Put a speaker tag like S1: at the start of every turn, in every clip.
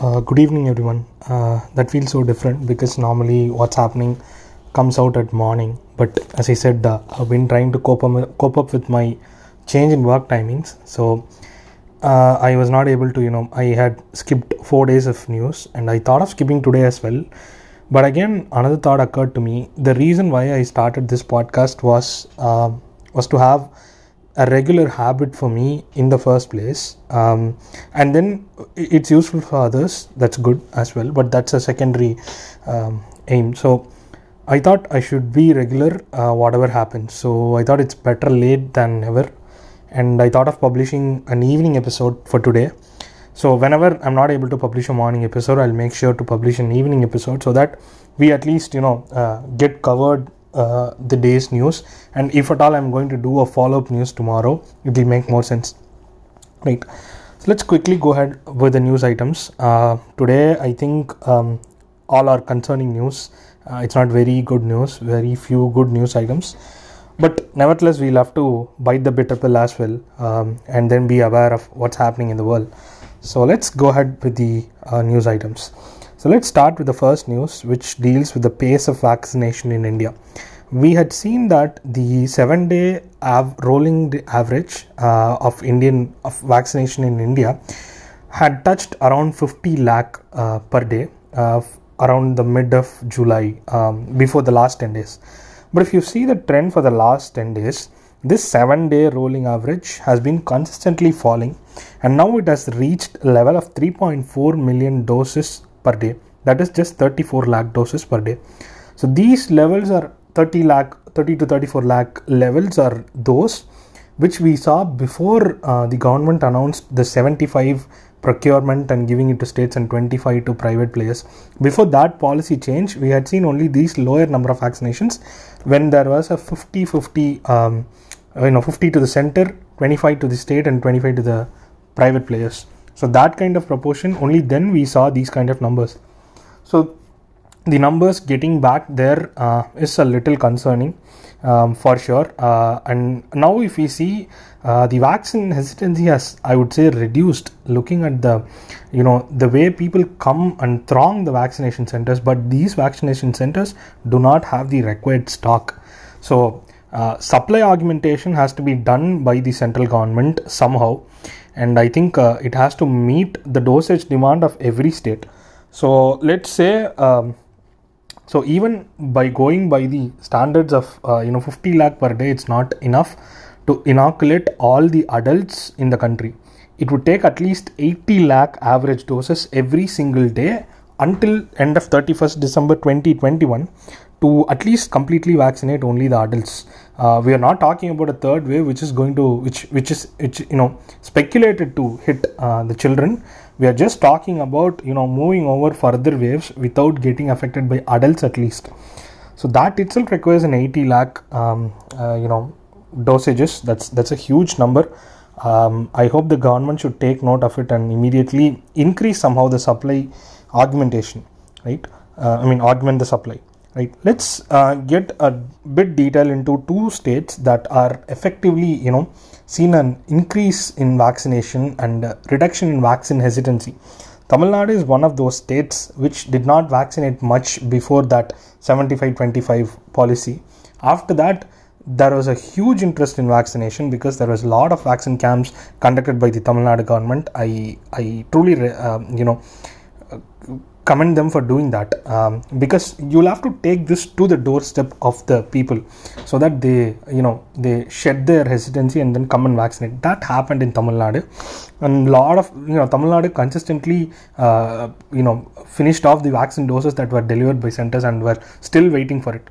S1: Uh, good evening, everyone. Uh, that feels so different because normally what's happening comes out at morning. But as I said, uh, I've been trying to cope, up- cope up with my change in work timings. So uh, I was not able to, you know, I had skipped four days of news and I thought of skipping today as well. But again, another thought occurred to me. The reason why I started this podcast was uh, was to have a regular habit for me in the first place. Um, and then it's useful for others. That's good as well but that's a secondary um, aim. So i thought i should be regular uh, whatever happens. So i thought it's better late than never. And i thought of publishing an evening episode for today. So whenever i'm not able to publish a morning episode i'll make sure to publish an evening episode so that we at least you know uh, get covered uh, the day's news. And if at all i'm going to do a follow-up news tomorrow. It will make more sense. Right. So let's quickly go ahead with the news items. Uh, today i think um, all are concerning news. Uh, it's not very good news. Very few good news items. But nevertheless we'll have to bite the bitter pill as well um, and then be aware of what's happening in the world. So let's go ahead with the uh, news items so let's start with the first news which deals with the pace of vaccination in india we had seen that the seven day av- rolling average uh, of indian of vaccination in india had touched around 50 lakh uh, per day uh, around the mid of July um, before the last 10 days. But if you see the trend for the last 10 days, this 7 day rolling average has been consistently falling and now it has reached a level of 3.4 million doses per day. That is just 34 lakh doses per day. So these levels are 30 lakh, 30 to 34 lakh levels are those which we saw before uh, the government announced the 75 procurement and giving it to states and 25 to private players. Before that policy change, we had seen only these lower number of vaccinations when there was a 50 50, um, you know, 50 to the center, 25 to the state, and 25 to the private players. So, that kind of proportion, only then we saw these kind of numbers. So, the numbers getting back there uh, is a little concerning um, for sure. Uh, and now, if we see uh, the vaccine hesitancy has, I would say, reduced. Looking at the, you know, the way people come and throng the vaccination centers, but these vaccination centers do not have the required stock. So, uh, supply augmentation has to be done by the central government somehow, and I think uh, it has to meet the dosage demand of every state. So, let's say. Um, so even by going by the standards of uh, you know 50 lakh per day, it's not enough to inoculate all the adults in the country. It would take at least 80 lakh average doses every single day until end of 31st December 2021 to at least completely vaccinate only the adults. Uh, we are not talking about a third wave, which is going to which which is which you know speculated to hit uh, the children. We are just talking about you know moving over further waves without getting affected by adults at least. So that itself requires an 80 lakh um, uh, you know dosages. That's that's a huge number. Um, I hope the government should take note of it and immediately increase somehow the supply augmentation. Right? Uh, I mean augment the supply right. Let's uh, get a bit detail into two states that are effectively you know seen an increase in vaccination and uh, reduction in vaccine hesitancy. Tamil nadu is one of those states which did not vaccinate much before that 75 25 policy. After that there was a huge interest in vaccination because there was a lot of vaccine camps conducted by the tamil nadu government. I i truly uh, you know commend them for doing that um, because you'll have to take this to the doorstep of the people so that they you know they shed their hesitancy and then come and vaccinate. That happened in tamil nadu. And a lot of you know tamil nadu consistently uh, you know finished off the vaccine doses that were delivered by centers and were still waiting for it.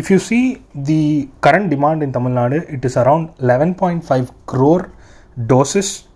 S1: If you see the current demand in tamil nadu it is around 11.5 crore doses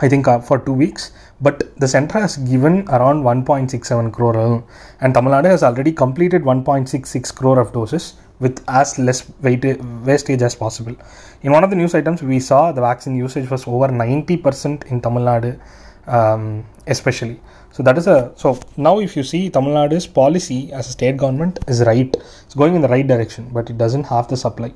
S1: I think uh, for two weeks, but the center has given around 1.67 crore, and Tamil Nadu has already completed 1.66 crore of doses with as less wastage as possible. In one of the news items, we saw the vaccine usage was over 90% in Tamil Nadu, um, especially. So that is a so now if you see Tamil Nadu's policy as a state government is right, it's going in the right direction, but it doesn't have the supply.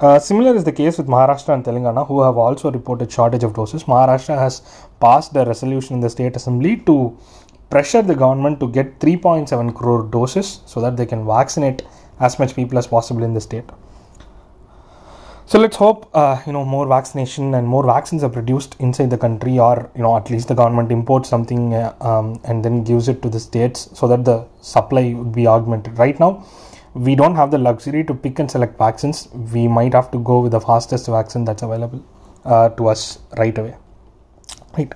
S1: Uh, similar is the case with Maharashtra and Telangana, who have also reported shortage of doses. Maharashtra has passed a resolution in the state assembly to pressure the government to get 3.7 crore doses so that they can vaccinate as much people as possible in the state. So let's hope uh, you know more vaccination and more vaccines are produced inside the country, or you know at least the government imports something uh, um, and then gives it to the states so that the supply would be augmented. Right now, we don't have the luxury to pick and select vaccines. We might have to go with the fastest vaccine that's available uh, to us right away. Right.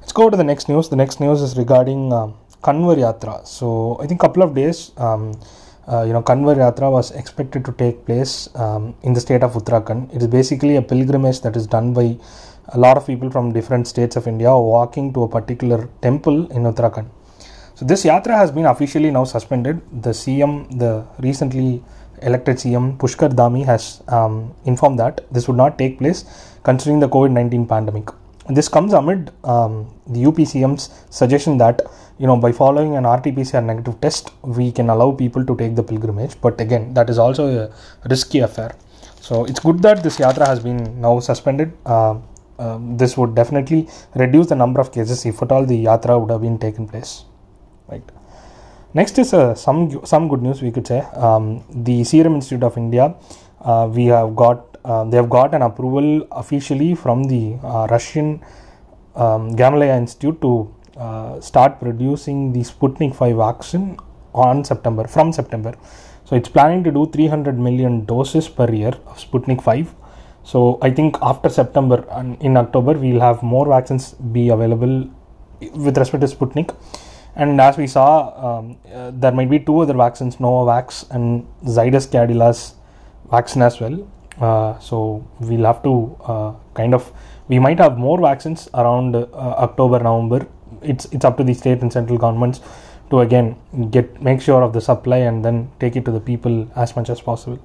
S1: Let's go to the next news. The next news is regarding uh, Kanwar Yatra. So I think a couple of days. Um, uh, you know, Kanwar Yatra was expected to take place um, in the state of Uttarakhand. It is basically a pilgrimage that is done by a lot of people from different states of India walking to a particular temple in Uttarakhand. So this yatra has been officially now suspended. The CM, the recently elected CM Pushkar Dhami has um, informed that this would not take place considering the COVID-19 pandemic. This comes amid um, the UPCM's suggestion that you know by following an RT-PCR negative test we can allow people to take the pilgrimage. But again, that is also a risky affair. So it's good that this yatra has been now suspended. Uh, um, this would definitely reduce the number of cases if at all the yatra would have been taken place right. Next is uh, some some good news we could say. Um, the serum institute of india uh, we have got uh, they have got an approval officially from the uh, russian um, gamaleya institute to uh, start producing the sputnik 5 vaccine on september from september. So it's planning to do 300 million doses per year of sputnik 5 so i think after september and in october we'll have more vaccines be available with respect to sputnik and as we saw, um, uh, there might be two other vaccines, Novavax and Zydus Cadila's vaccine as well. Uh, so we'll have to uh, kind of we might have more vaccines around uh, October, November. It's it's up to the state and central governments to again get make sure of the supply and then take it to the people as much as possible.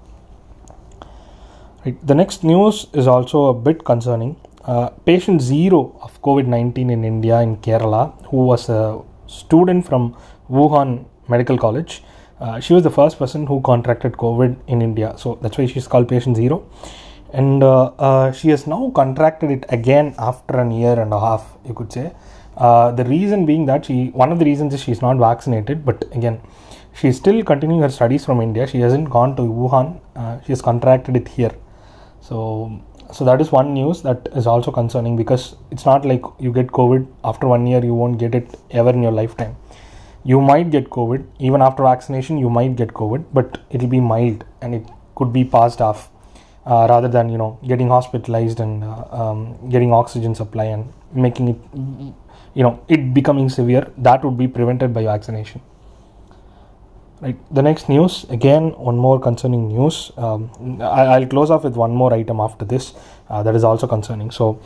S1: Right. The next news is also a bit concerning. Uh, patient zero of COVID 19 in India in Kerala, who was a student from Wuhan Medical College. Uh, she was the first person who contracted COVID in India, so that's why she's called patient zero. And uh, uh, she has now contracted it again after a year and a half, you could say. Uh, the reason being that she, one of the reasons is she's not vaccinated, but again, she's still continuing her studies from India. She hasn't gone to Wuhan, uh, she has contracted it here. So so that is one news that is also concerning because it's not like you get covid after one year you won't get it ever in your lifetime. You might get covid. Even after vaccination you might get covid but it'll be mild and it could be passed off uh, rather than you know getting hospitalized and uh, um, getting oxygen supply and making it you know it becoming severe. That would be prevented by vaccination right. The next news again one more concerning news. Um, I, will close off with one more item after this uh, that is also concerning. So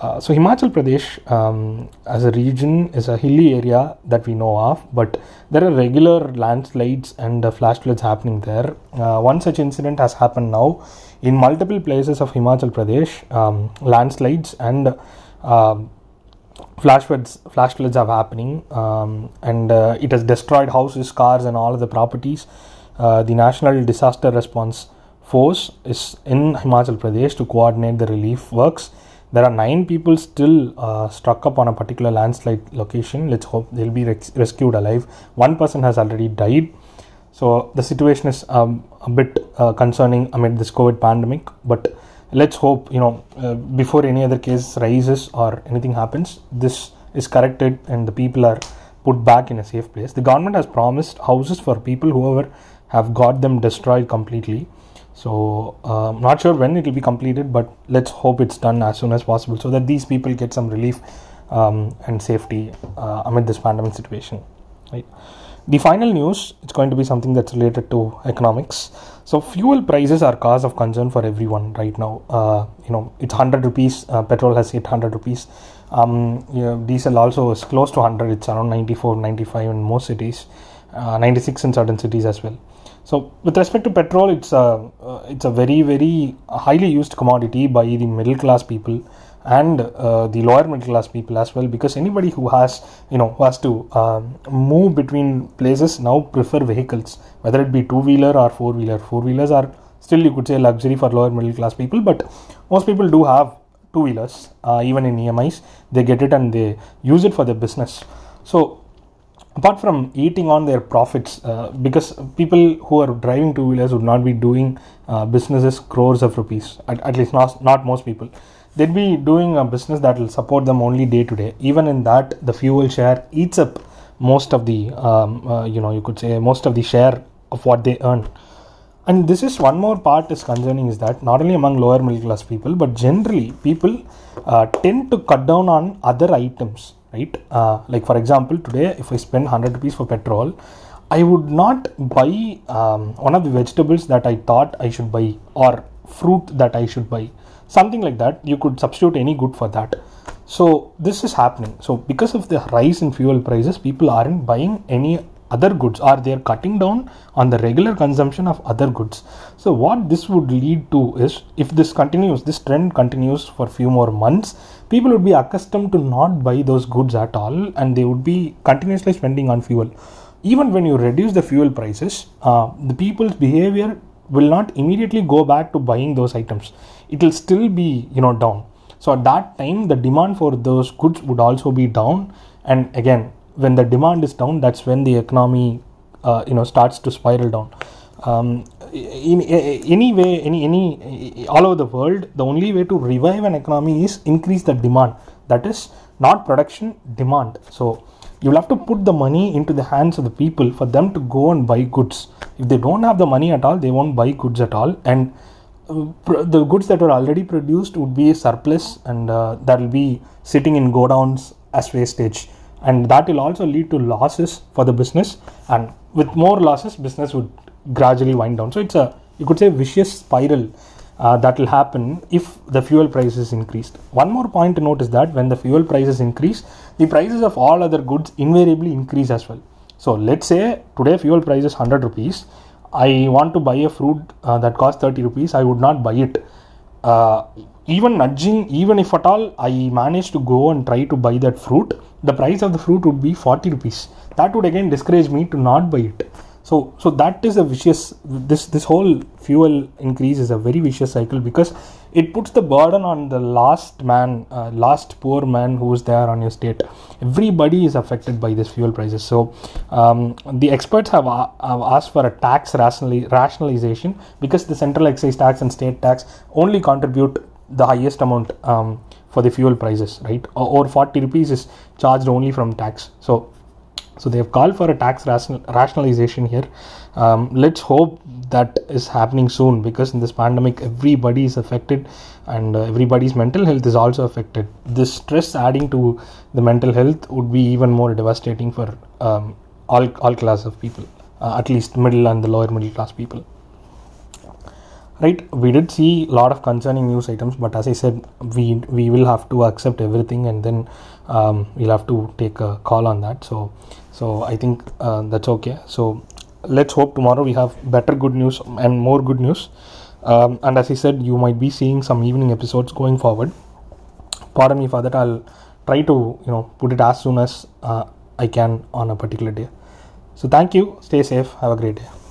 S1: uh, so himachal pradesh um, as a region is a hilly area that we know of but there are regular landslides and uh, flash floods happening there. Uh, one such incident has happened now in multiple places of himachal pradesh um, landslides and um, flash floods flash floods are happening um, and uh, it has destroyed houses cars and all of the properties. Uh, the national disaster response force is in himachal pradesh to coordinate the relief works. There are nine people still uh, struck up on a particular landslide location. Let's hope they'll be res- rescued alive. One person has already died. So the situation is um, a bit uh, concerning amid this covid pandemic but let's hope you know uh, before any other case rises or anything happens this is corrected and the people are put back in a safe place. The government has promised houses for people whoever have got them destroyed completely. So uh, not sure when it will be completed but let's hope it's done as soon as possible so that these people get some relief um, and safety uh, amid this pandemic situation right the final news it's going to be something that's related to economics so fuel prices are cause of concern for everyone right now. Uh, you know, it's 100 rupees. Uh, petrol has hit 100 rupees. Um, you know, diesel also is close to 100. It's around 94, 95 in most cities, uh, 96 in certain cities as well. So with respect to petrol, it's a uh, it's a very very highly used commodity by the middle class people and uh, the lower middle class people as well because anybody who has you know who has to um, move between places now prefer vehicles whether it be two wheeler or four wheeler four wheelers are still you could say luxury for lower middle class people but most people do have two wheelers uh, even in emis they get it and they use it for their business. So apart from eating on their profits uh, because people who are driving two wheelers would not be doing uh, businesses crores of rupees at, at least not, not most people they'd be doing a business that will support them only day to day. Even in that the fuel share eats up most of the um, uh, you know you could say most of the share of what they earn. And this is one more part is concerning is that not only among lower middle class people but generally people uh, tend to cut down on other items right? Uh, like for example today if i spend 100 rupees for petrol i would not buy um, one of the vegetables that i thought i should buy or fruit that i should buy. Something like that. You could substitute any good for that. So this is happening. So because of the rise in fuel prices people aren't buying any other goods. Or they are cutting down on the regular consumption of other goods? So what this would lead to is if this continues this trend continues for few more months people would be accustomed to not buy those goods at all and they would be continuously spending on fuel. Even when you reduce the fuel prices uh, the people's behavior will not immediately go back to buying those items. It will still be you know down. So at that time the demand for those goods would also be down. And again when the demand is down that's when the economy uh, you know starts to spiral down. Um, in, in any way any any all over the world the only way to revive an economy is increase the demand that is not production demand. So you'll have to put the money into the hands of the people for them to go and buy goods. If they don't have the money at all they won't buy goods at all. And uh, the goods that were already produced would be a surplus and uh, that will be sitting in godowns as wastage. And that will also lead to losses for the business. And with more losses business would gradually wind down. So it's a you could say vicious spiral uh, that will happen if the fuel price is increased. One more point to note is that when the fuel prices increase the prices of all other goods invariably increase as well. So let's say today fuel price is 100 rupees. I want to buy a fruit uh, that costs 30 rupees. I would not buy it. Uh, even nudging even if at all i manage to go and try to buy that fruit the price of the fruit would be 40 rupees. That would again discourage me to not buy it so so that is a vicious this this whole fuel increase is a very vicious cycle because it puts the burden on the last man uh, last poor man who's there on your state. Everybody is affected by this fuel prices. So um, the experts have, uh, have asked for a tax rationali- rationalization because the central excise tax and state tax only contribute the highest amount um, for the fuel prices right? Or, or 40 rupees is charged only from tax. So so they have called for a tax rationalization here. Um, let's hope that is happening soon because in this pandemic everybody is affected and uh, everybody's mental health is also affected. This stress adding to the mental health would be even more devastating for um, all all class of people uh, at least middle and the lower middle class people. Right we did see a lot of concerning news items but as i said we we will have to accept everything and then um, we'll have to take a call on that. So so i think uh, that's okay. So let's hope tomorrow we have better good news and more good news. Um, and as i said you might be seeing some evening episodes going forward. Pardon me for that i'll try to you know put it as soon as uh, i can on a particular day. So thank you. Stay safe. Have a great day